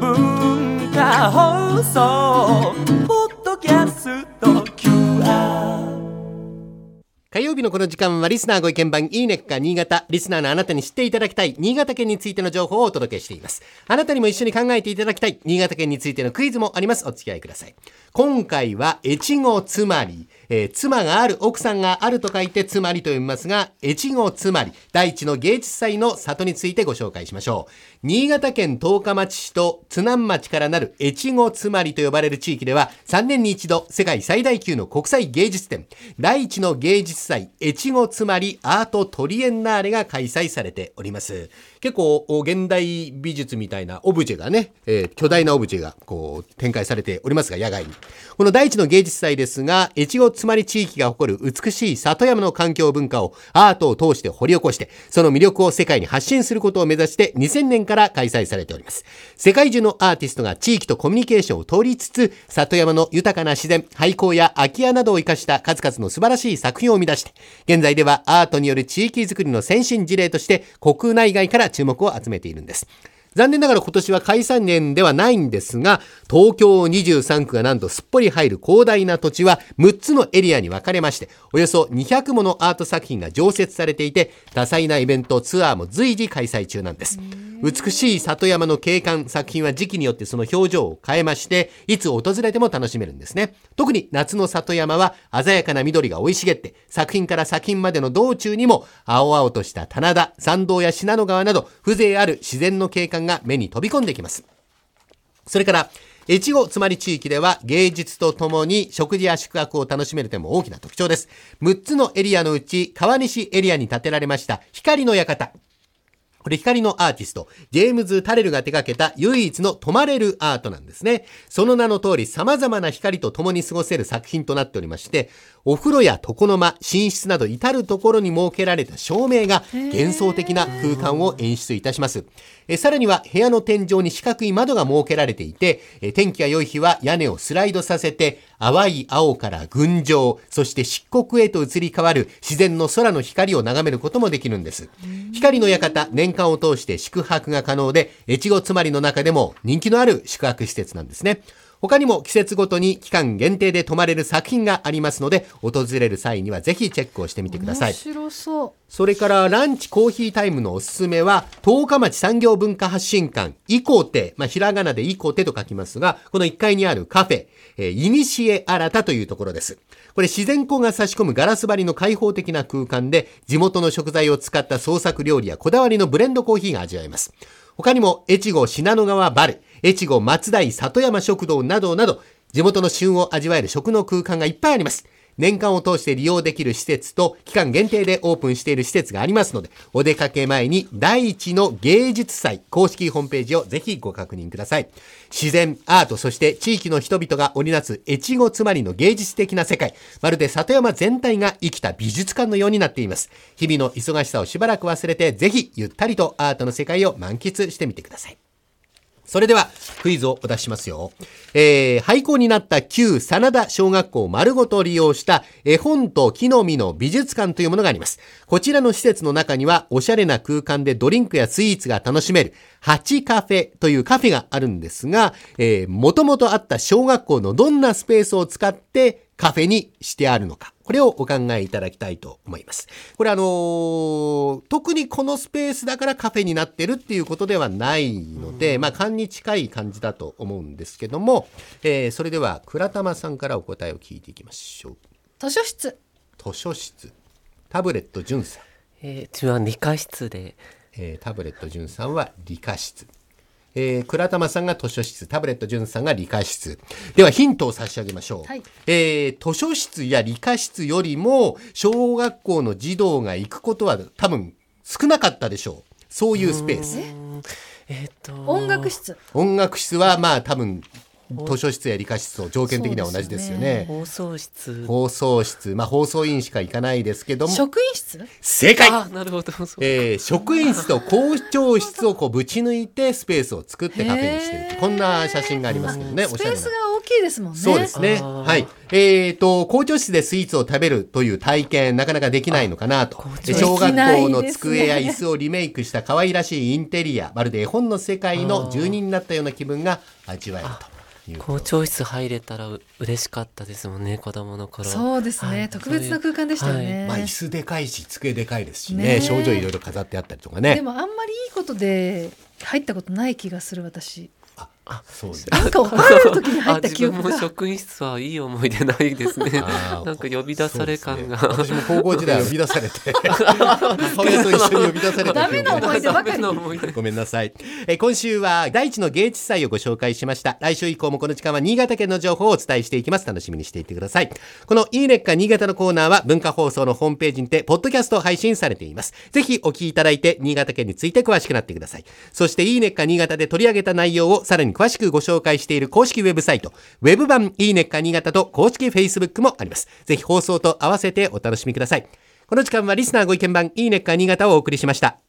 文化放送。火曜日のこの時間はリスナーご意見番いいねっか新潟。リスナーのあなたに知っていただきたい新潟県についての情報をお届けしています。あなたにも一緒に考えていただきたい新潟県についてのクイズもあります。お付き合いください。今回は、越後つまり、えー妻がある、奥さんがあると書いてつまりと読みますが、越後つまり、第一の芸術祭の里についてご紹介しましょう。新潟県十日町市と津南町からなる越後つまりと呼ばれる地域では、3年に一度、世界最大級の国際芸術展、第一の芸術祭、越後つまりアートトリエンナーレが開催されております。結構、現代美術みたいなオブジェがね、えー巨大なオブジェがこう展開されておりますが、野外に。この第一の芸術祭ですが、越後つまり地域が誇る美しい里山の環境文化をアートを通して掘り起こして、その魅力を世界に発信することを目指して2000年から開催されております。世界中のアーティストが地域とコミュニケーションを取りつつ、里山の豊かな自然、廃校や空き家などを生かした数々の素晴らしい作品を生み出して、現在ではアートによる地域づくりの先進事例として国内外から注目を集めているんです。残念ながら今年は開催年ではないんですが、東京23区がなんとすっぽり入る広大な土地は6つのエリアに分かれまして、およそ200ものアート作品が常設されていて、多彩なイベント、ツアーも随時開催中なんです。美しい里山の景観、作品は時期によってその表情を変えまして、いつ訪れても楽しめるんですね。特に夏の里山は鮮やかな緑が生い茂って、作品から作品までの道中にも青々とした棚田、参道や信濃川など風情ある自然の景観が目に飛び込んできます。それから、越後つまり地域では芸術とともに食事や宿泊を楽しめる点も大きな特徴です。6つのエリアのうち川西エリアに建てられました光の館。これ光のアーティスト、ジェームズ・タレルが手掛けた唯一の泊まれるアートなんですね。その名の通り様々な光と共に過ごせる作品となっておりまして、お風呂や床の間、寝室など至るところに設けられた照明が幻想的な空間を演出いたします。えさらには部屋の天井に四角い窓が設けられていて、え天気が良い日は屋根をスライドさせて、淡い青から群青、そして漆黒へと移り変わる自然の空の光を眺めることもできるんです。光の館、年年間を通して宿泊が可能で、越後つまりの中でも人気のある宿泊施設なんですね。他にも季節ごとに期間限定で泊まれる作品がありますので、訪れる際にはぜひチェックをしてみてください面。白そうそれからランチコーヒータイムのおすすめは、十日町産業文化発信館、イコテ、まあ、ひらがなでイコテと書きますが、この1階にあるカフェ、えー、イニシエ新たというところです。これ自然光が差し込むガラス張りの開放的な空間で、地元の食材を使った創作料理やこだわりのブレンドコーヒーが味わえます。他にも、越後信濃川バル、越後松台里山食堂などなど、地元の旬を味わえる食の空間がいっぱいあります。年間を通して利用できる施設と期間限定でオープンしている施設がありますので、お出かけ前に第一の芸術祭公式ホームページをぜひご確認ください。自然、アート、そして地域の人々が織りなす越後つまりの芸術的な世界、まるで里山全体が生きた美術館のようになっています。日々の忙しさをしばらく忘れて、ぜひゆったりとアートの世界を満喫してみてください。それでは、クイズをお出ししますよ。えー、廃校になった旧真田小学校を丸ごと利用した絵本と木の実の美術館というものがあります。こちらの施設の中には、おしゃれな空間でドリンクやスイーツが楽しめる、ハチカフェというカフェがあるんですが、えー、もともとあった小学校のどんなスペースを使ってカフェにしてあるのか。これをお考えいただきたいと思います。これあのー特にこのスペースだからカフェになってるっていうことではないので、まあ、勘に近い感じだと思うんですけども、えーそれでは倉玉さんからお答えを聞いていきましょう。図書室図書室。タブレット潤さん。えー、自分は理科室で、えータブレット潤さんは理科室。えー、倉玉さんが図書室、タブレット潤さんが理科室。ではヒントを差し上げましょう。はいえー図書室や理科室よりも、小学校の児童が行くことは多分少なかったでしょう。そういうスペース。えっ、と音楽室音楽室はまあ多分、図書室や理科室と条件的には同じですよね。放送室。放送室、まあ放送委員しか行かないですけども、職員室？正解。あなるほど。えー職員室と校長室をこうぶち抜いてスペースを作ってカフェにしてるこんな写真がありますけどね、おしゃれな。スペースが。大ききいですもんね。そうですね。はい。えっ、と、校長室でスイーツを食べるという体験、なかなかできないのかなと。小学校の机や椅子をリメイクした可愛らしいインテリア、まるで絵本の世界の住人になったような気分が味わえるという。校長室入れたらう嬉しかったですもんね子供の頃そうですね、はい特別な空間でしたよね。まあ、椅子でかいし、机でかいですしね、ねえ症状いろいろ飾ってあったりとかね。でもあんまりいいことで入ったことない気がする私。あ、そうですなんか怒られる時に入あった自分も記憶が。職員室はいい思い出ないですねなんか呼び出され感が、そうですね私も高校時代呼び出されて母親と一緒に呼び出されたダメな思い出ごめんなさい。えー今週は第一の芸術祭をご紹介しました。来週以降もこの時間は新潟県の情報をお伝えしていきます。楽しみにしていてください。このいいねっか新潟のコーナーは文化放送のホームページにて、ポッドキャスト配信されています。ぜひお聞きいただいて、新潟県について詳しくなってください。そしていいねっか新潟で取り上げた内容をさらに詳しくご紹介している公式ウェブサイト、ウェブ版いいねっか新潟と公式 Facebook もあります。ぜひ放送と合わせてお楽しみください。この時間はリスナーご意見番いいねっか新潟をお送りしました。